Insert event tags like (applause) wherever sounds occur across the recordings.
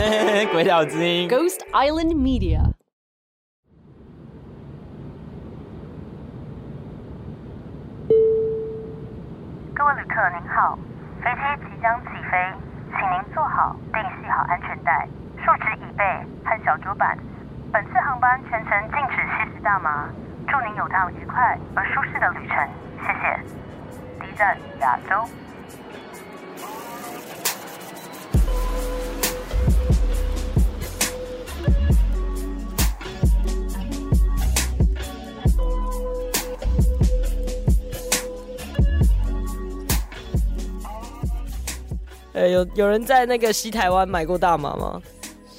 (laughs) 鬼岛之音，Ghost Island Media。各位旅客您好，飞机即将起飞，请您坐好并系好安全带，竖直椅背和小桌板。本次航班全程禁止吸食大麻，祝您有趟愉快而舒适的旅程，谢谢。第一站亚洲。呃，有有人在那个西台湾买过大麻吗？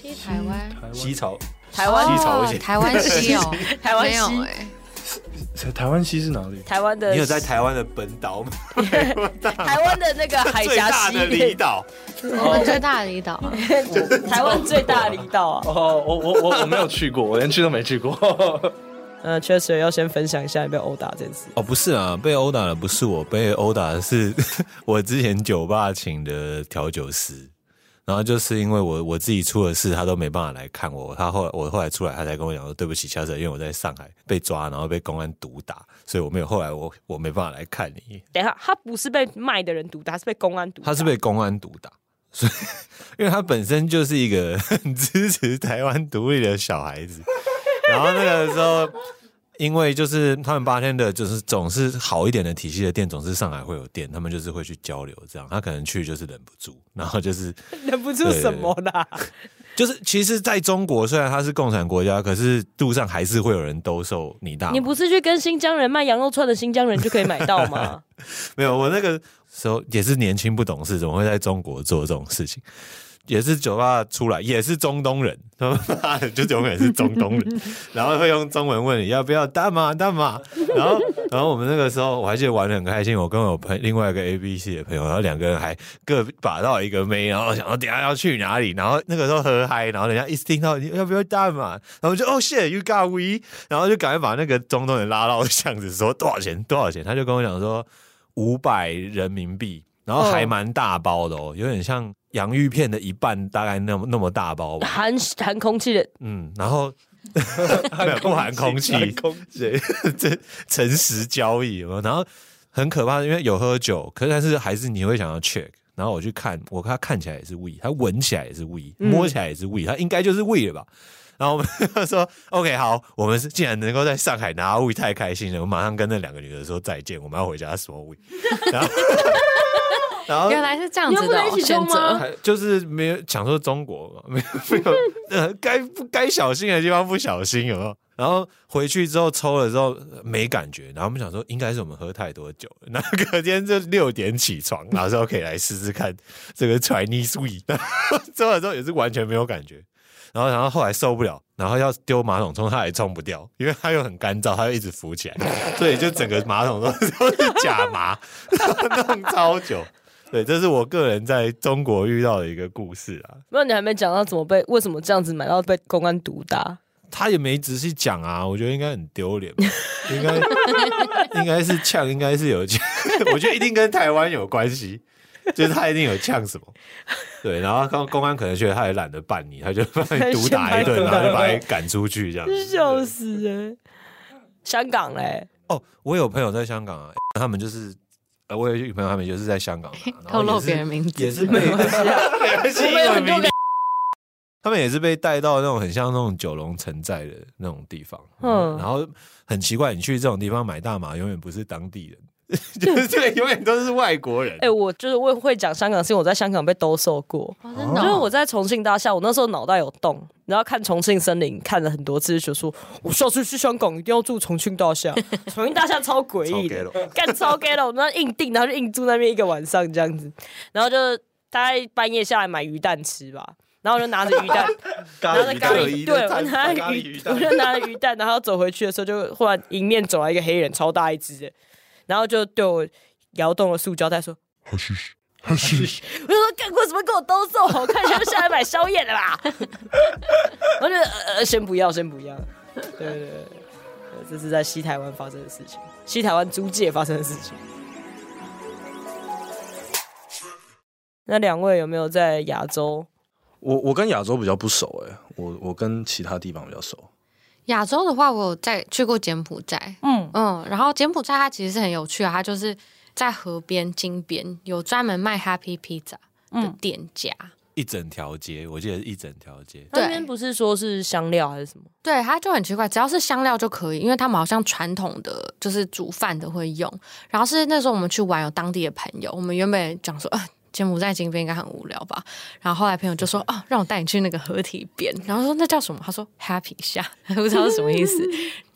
西台湾，西潮，台湾西潮台湾西哦，(laughs) 台湾西哎，台湾西是哪里？台湾的，你有在台湾的本岛吗？(laughs) 台湾的那个海峡最大的离岛，我们最大的离岛，(laughs) 台湾最大的离岛啊！哦，我我我我没有去过，我连去都没去过。嗯，确实要先分享一下你被殴打这件事。哦，不是啊，被殴打的不是我，被殴打的是 (laughs) 我之前酒吧请的调酒师，然后就是因为我我自己出了事，他都没办法来看我。他后来我后来出来，他才跟我讲说对不起，乔瑟，因为我在上海被抓，然后被公安毒打，所以我没有后来我我没办法来看你。等一下，他不是被卖的人毒打，他是被公安毒打。他是被公安毒打，所以 (laughs) 因为他本身就是一个很 (laughs) 支持台湾独立的小孩子。然后那个时候，因为就是他们八天的，就是总是好一点的体系的店，总是上海会有店，他们就是会去交流，这样他可能去就是忍不住，然后就是 (laughs) 忍不住什么啦？就是其实在中国，虽然它是共产国家，可是路上还是会有人兜售你大。你不是去跟新疆人卖羊肉串的新疆人就可以买到吗？(laughs) 没有，我那个时候也是年轻不懂事，怎么会在中国做这种事情？也是酒吧出来，也是中东人，他妈的就永远是中东人，(laughs) 然后会用中文问你要不要大麻大麻，然后然后我们那个时候我还记得玩的很开心，我跟我朋另外一个 A B C 的朋友，然后两个人还各把到一个妹，然后想说等下要去哪里，然后那个时候喝嗨，然后人家一听到你要不要大麻，然后就哦、oh, shit you got weed，然后就赶快把那个中东人拉到巷子说多少钱？多少钱，他就跟我讲说五百人民币。然后还蛮大包的哦，有点像洋芋片的一半，大概那么那么大包吧。含含空气的，嗯，然后 (laughs) 没有不含空气，空气，(laughs) 这诚实交易有没有？然后很可怕，因为有喝酒，可是但是还是你会想要 check。然后我去看，我看他看起来也是 weed，他闻起来也是 weed，摸起来也是 weed，他应该就是 weed 了吧？然后我 (laughs) 们说 OK 好，我们是既然能够在上海拿 weed，太开心了，我马上跟那两个女的说再见，我们要回家说 weed。然后。然后原来是这样子的选择，就是没有讲说中国没有没有呃该不该小心的地方不小心有没有？然后回去之后抽了之后没感觉，然后我们想说应该是我们喝太多酒，然后隔天就六点起床，然后说可以来试试看这个 Chinese weed，(laughs) 抽了之后也是完全没有感觉，然后然后后来受不了，然后要丢马桶冲，它也冲不掉，因为它又很干燥，它又一直浮起来，所以就整个马桶都都是假麻，(laughs) 弄超久。对，这是我个人在中国遇到的一个故事啊。那你还没讲到怎么被为什么这样子买到被公安毒打？他也没仔细讲啊，我觉得应该很丢脸吧，应该 (laughs) 应该是呛，应该是有呛，我觉得一定跟台湾有关系，就是他一定有呛什么。对，然后刚公安可能觉得他也懒得办你，他就把你毒打一顿，然后就把你赶出去这样。笑死人！香港嘞？哦，我有朋友在香港啊，他们就是。我有一个朋友，他们就是在香港，(laughs) 透露别人名字。也是被，(laughs) (laughs) 他们也是被带到那种很像那种九龙城寨的那种地方，嗯，然后很奇怪，你去这种地方买大麻，永远不是当地人。(laughs) 就是这个永远都是外国人。哎、欸，我就是我会讲香港，是因为我在香港被兜售过。哦真的哦、就是我在重庆大厦，我那时候脑袋有洞，然后看重庆森林看了很多次，就说我下次去香港一定要住重庆大厦。重庆大厦超诡异的，干超 gay 了，我们硬定，然后就硬住那边一个晚上这样子。然后就大概半夜下来买鱼蛋吃吧，然后我就拿着鱼蛋，(laughs) 拿着咖喱，对，我拿着鱼，我就拿着鱼蛋，然后走回去的时候，就忽然迎面走来一个黑人，超大一只的。然后就对我摇动了塑胶袋说：“好嘘嘘，好嘘嘘。”我就说：“干过什么？给我兜售我看，就下来买宵夜的啦。”我就呃，先不要，先不要。对对对，对，这是在西台湾发生的事情，西台湾租界发生的事情。那两位有没有在亚洲我我跟亚洲比较不熟哎，我我跟其他地方比较熟。亚洲的话，我有在去过柬埔寨，嗯嗯，然后柬埔寨它其实是很有趣啊，它就是在河边金边有专门卖 Happy Pizza 的店家。嗯一整条街，我记得是一整条街。那边不是说是香料还是什么？对，它就很奇怪，只要是香料就可以，因为他们好像传统的就是煮饭的会用。然后是那时候我们去玩，有当地的朋友，我们原本讲说，啊，柬埔寨金边应该很无聊吧？然后后来朋友就说，哦，让我带你去那个合体边。然后说那叫什么？他说 Happy 虾，(laughs) 不知道是什么意思。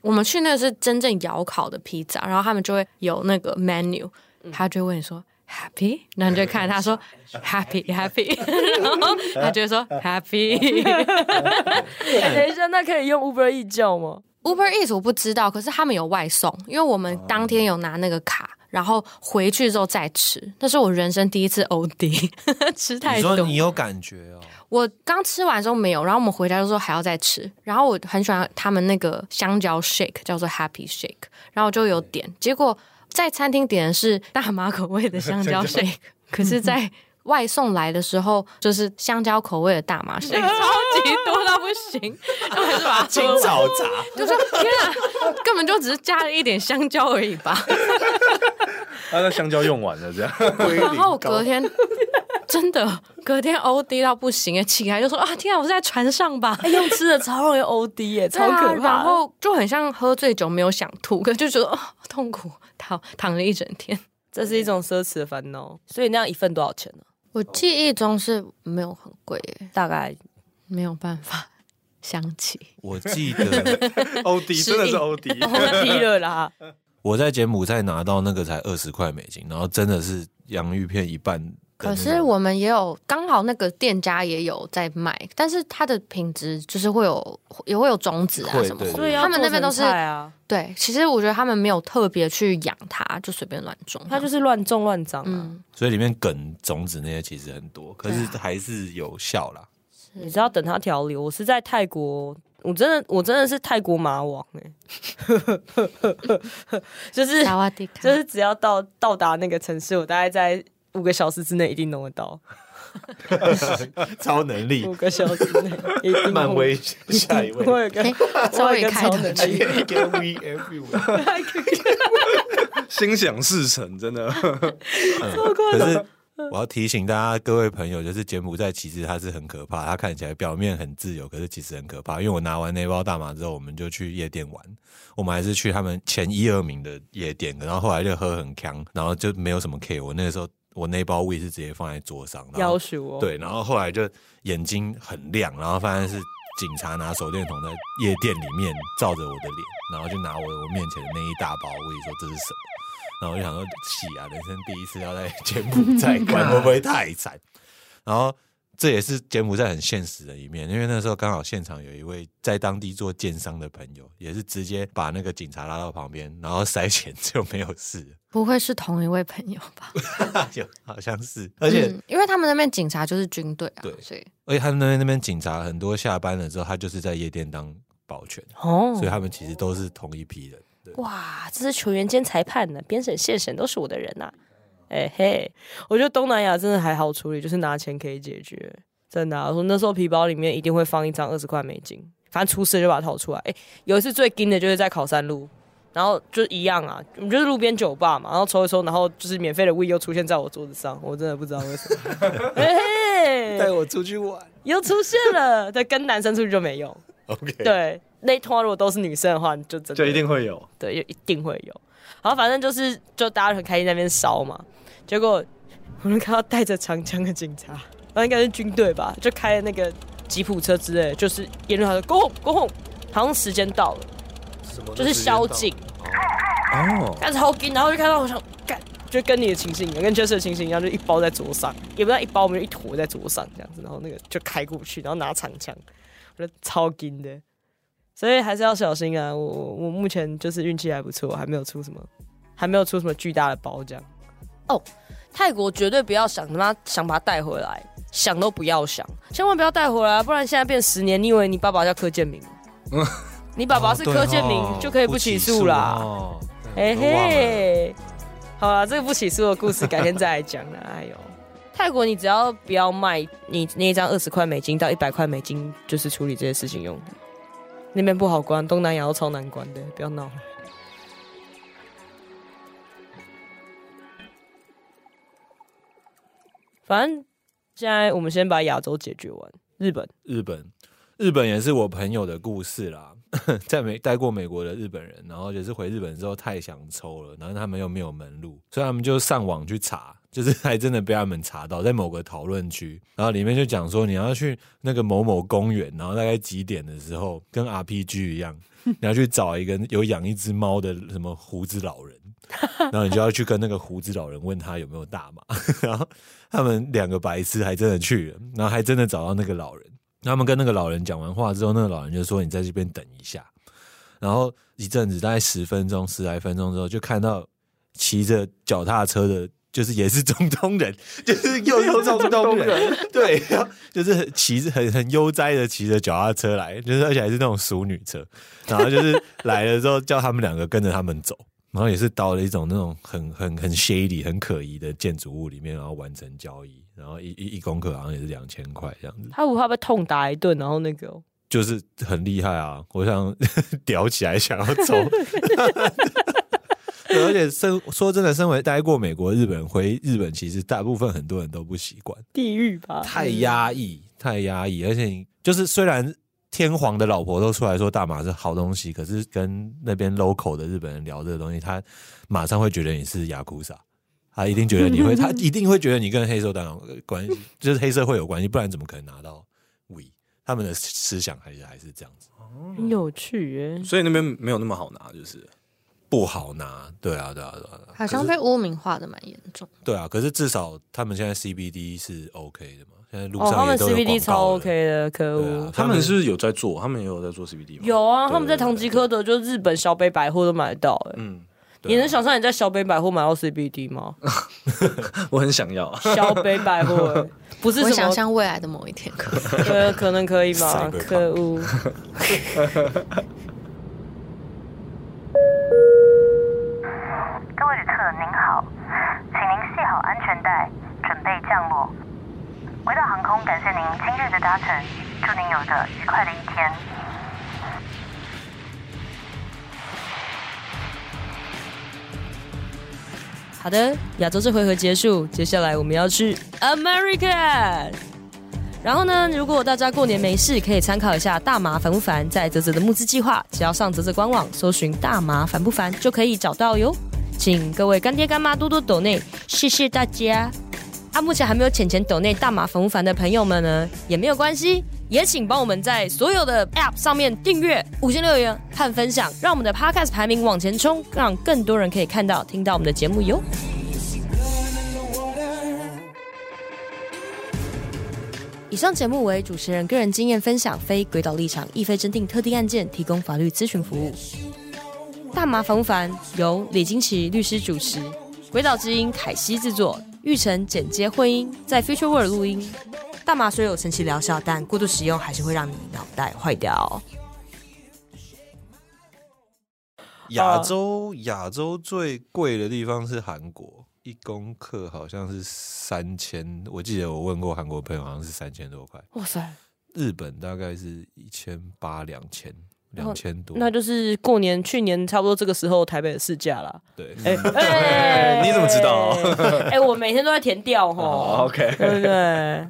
我们去那个是真正窑烤的披萨，然后他们就会有那个 menu，他就会问你说。Happy，然后你就看他说 Happy Happy，(laughs) 然后他就说 (laughs) Happy。等一下，那可以用 Uber Eats 叫吗？Uber Eats 我不知道，可是他们有外送，因为我们当天有拿那个卡，然后回去之后再吃。那是我人生第一次 OD，(laughs) 吃太多。你说你有感觉哦？我刚吃完之后没有，然后我们回家的时候还要再吃。然后我很喜欢他们那个香蕉 Shake，叫做 Happy Shake，然后我就有点，结果。在餐厅点的是大麻口味的香蕉 shake，可是，在外送来的时候就是香蕉口味的大麻 shake，(laughs) 超级多到不行，(laughs) 然后还是把它清早茶，(laughs) 就是天啊，根本就只是加了一点香蕉而已吧。他的香蕉用完了这样，然后隔天真的隔天 OD 到不行，起来就说啊，天啊，我是在船上吧？用吃的超容易 OD 耶，超可怕，然后就很像喝醉酒没有想吐，可就觉得哦痛苦。躺躺了一整天，这是一种奢侈的烦恼。所以那样一份多少钱呢？我记忆中是没有很贵耶，大概没有办法 (laughs) 想起。我记得 (laughs) 欧迪真的是欧迪，欧迪了啦。我在柬埔寨拿到那个才二十块美金，然后真的是洋芋片一半。可是我们也有刚好那个店家也有在卖，但是它的品质就是会有也会有种子啊什么，所以他们那边都是啊。对，其实我觉得他们没有特别去养它，就随便乱种，它就是乱种乱长啊。所以里面梗种子那些其实很多，可是还是有效啦。你知道等它调理，我是在泰国，我真的我真的是泰国马王哎，(laughs) 就是就是只要到到达那个城市，我大概在。五个小时之内一定弄得到，(laughs) 超能力。五个小时内一定。漫威下一位，稍微开超能力。心想事成，真的。可是我要提醒大家，各位朋友，就是柬埔寨其实它是很可怕，它看起来表面很自由，可是其实很可怕。因为我拿完那包大麻之后，我们就去夜店玩，我们还是去他们前一二名的夜店，然后后来就喝很强，然后就没有什么 K。我那个时候。我那包味是直接放在桌上，要求哦。对，然后后来就眼睛很亮，然后发现是警察拿手电筒在夜店里面照着我的脸，然后就拿我我面前的那一大包味说这是什么，然后我就想说气啊，人生第一次要在 (laughs) 柬埔寨 (laughs) 关会不会太惨？然后。这也是柬埔寨很现实的一面，因为那时候刚好现场有一位在当地做建商的朋友，也是直接把那个警察拉到旁边，然后塞钱 (laughs) 就没有事。不会是同一位朋友吧？(laughs) 有，好像是。而且、嗯，因为他们那边警察就是军队啊，对，所以而且他们那边那边警察很多下班了之后，他就是在夜店当保全哦，所以他们其实都是同一批人。哇，这是球员兼裁判呢，边审、现审都是我的人呐、啊。哎、欸、嘿，我觉得东南亚真的还好处理，就是拿钱可以解决。真的、啊，我说那时候皮包里面一定会放一张二十块美金，反正出事就把它掏出来。哎、欸，有一次最惊的就是在考山路，然后就一样啊，我们就是路边酒吧嘛，然后抽一抽，然后就是免费的 weed 又出现在我桌子上，我真的不知道为什么。(laughs) 哎嘿，带我出去玩又出现了，对，跟男生出去就没用。OK，对，那团如果都是女生的话，就真的就一定会有，对，就一定会有。然后反正就是就大家很开心在那边烧嘛。结果我们看到带着长枪的警察，那应该是军队吧，就开那个吉普车之类，就是沿路他说 “go home, go home”，好像时间到了，就是宵禁。哦，但是好紧，然后就看到我想干，就跟你的情形一样，跟 Jesse 的情形一样，就一包在桌上，也不知道一包，我们就一坨在桌上这样子，然后那个就开过去，然后拿长枪，我觉得超紧的，所以还是要小心啊！我我目前就是运气还不错，还没有出什么，还没有出什么巨大的包这样。哦，泰国绝对不要想他妈想把他带回来，想都不要想，千万不要带回来，不然现在变十年，你以为你爸爸叫柯建明？嗯，你爸爸是柯建明就可以不起诉啦。(laughs) 哎嘿，好了，这个不起诉的故事改天再来讲了。哎呦，泰国你只要不要卖你那一张二十块美金到一百块美金，就是处理这些事情用的。那边不好关，东南亚都超难关的，不要闹。反正现在我们先把亚洲解决完。日本，日本，日本也是我朋友的故事啦。(laughs) 在美待过美国的日本人，然后也是回日本之后太想抽了，然后他们又没有门路，所以他们就上网去查，就是还真的被他们查到，在某个讨论区，然后里面就讲说你要去那个某某公园，然后大概几点的时候，跟 RPG 一样，你要去找一个有养一只猫的什么胡子老人，然后你就要去跟那个胡子老人问他有没有大麻，(laughs) 然后他们两个白痴还真的去了，然后还真的找到那个老人。他们跟那个老人讲完话之后，那个老人就说：“你在这边等一下。”然后一阵子，大概十分钟、十来分钟之后，就看到骑着脚踏车的，就是也是中东人，(laughs) 就是又又中东人，对，就是骑着很很悠哉的骑着脚踏车来，就是而且还是那种淑女车，然后就是来了之后叫他们两个跟着他们走。然后也是到了一种那种很很很 shady 很可疑的建筑物里面，然后完成交易，然后一一一公克好像也是两千块这样子。他不怕被痛打一顿，然后那个就是很厉害啊！我想 (laughs) 叼起来想要抽，(laughs) 而且身 (laughs) 说真的，身为待过美国日本人回日本，其实大部分很多人都不习惯，地狱吧，太压抑，太压抑，而且就是虽然。天皇的老婆都出来说大麻是好东西，可是跟那边 local 的日本人聊这个东西，他马上会觉得你是雅库萨，他一定觉得你会，他 (laughs) 一定会觉得你跟黑社会有关系，就是黑社会有关系，不然怎么可能拿到 weed？他们的思想还是还是这样子，很有趣耶。所以那边没有那么好拿，就是不好拿。对啊，对啊，对啊，好像被污名化的蛮严重。对啊，可是至少他们现在 CBD 是 OK 的嘛。哦，他们 CBD 超 OK 的，可恶！他们是不是有在做？他们也有在做 CBD 吗？有啊，他们在唐吉诃德，就日本小北百货都买得到。哎，嗯，你能想象你在小北百货买到 CBD 吗？(laughs) 我很想要小北百货，(laughs) 不是想象未来的某一天可对，可能可以吧？可恶！(laughs) 准备降落。轨道航空感谢您今日的搭乘，祝您有个愉快的一天。好的，亚洲这回合结束，接下来我们要去 America。然后呢，如果大家过年没事，可以参考一下大麻烦不烦，在泽泽的募资计划，只要上泽泽官网搜寻“大麻烦不烦”就可以找到哟。请各位干爹干妈多多抖内，谢谢大家。啊，目前还没有浅浅抖内大麻烦不烦的朋友们呢，也没有关系，也请帮我们在所有的 App 上面订阅、五星留言和分享，让我们的 Podcast 排名往前冲，让更多人可以看到、听到我们的节目哟。以上节目为主持人个人经验分享，非诡岛立场，亦非征定特定案件提供法律咨询服务。大麻烦不烦由李金奇律师主持，鬼岛之音凯西制作。玉成剪接混音，在 Future World 录音。大麻虽有神奇疗效，但过度使用还是会让你脑袋坏掉。亚洲亚洲最贵的地方是韩国，一公克好像是三千，我记得我问过韩国朋友，好像是三千多块。哇塞！日本大概是一千八两千。两千多，那就是过年去年差不多这个时候台北的市价啦。对，哎哎，(laughs) 你怎么知道？哎，我每天都在填调哈。OK，对不对？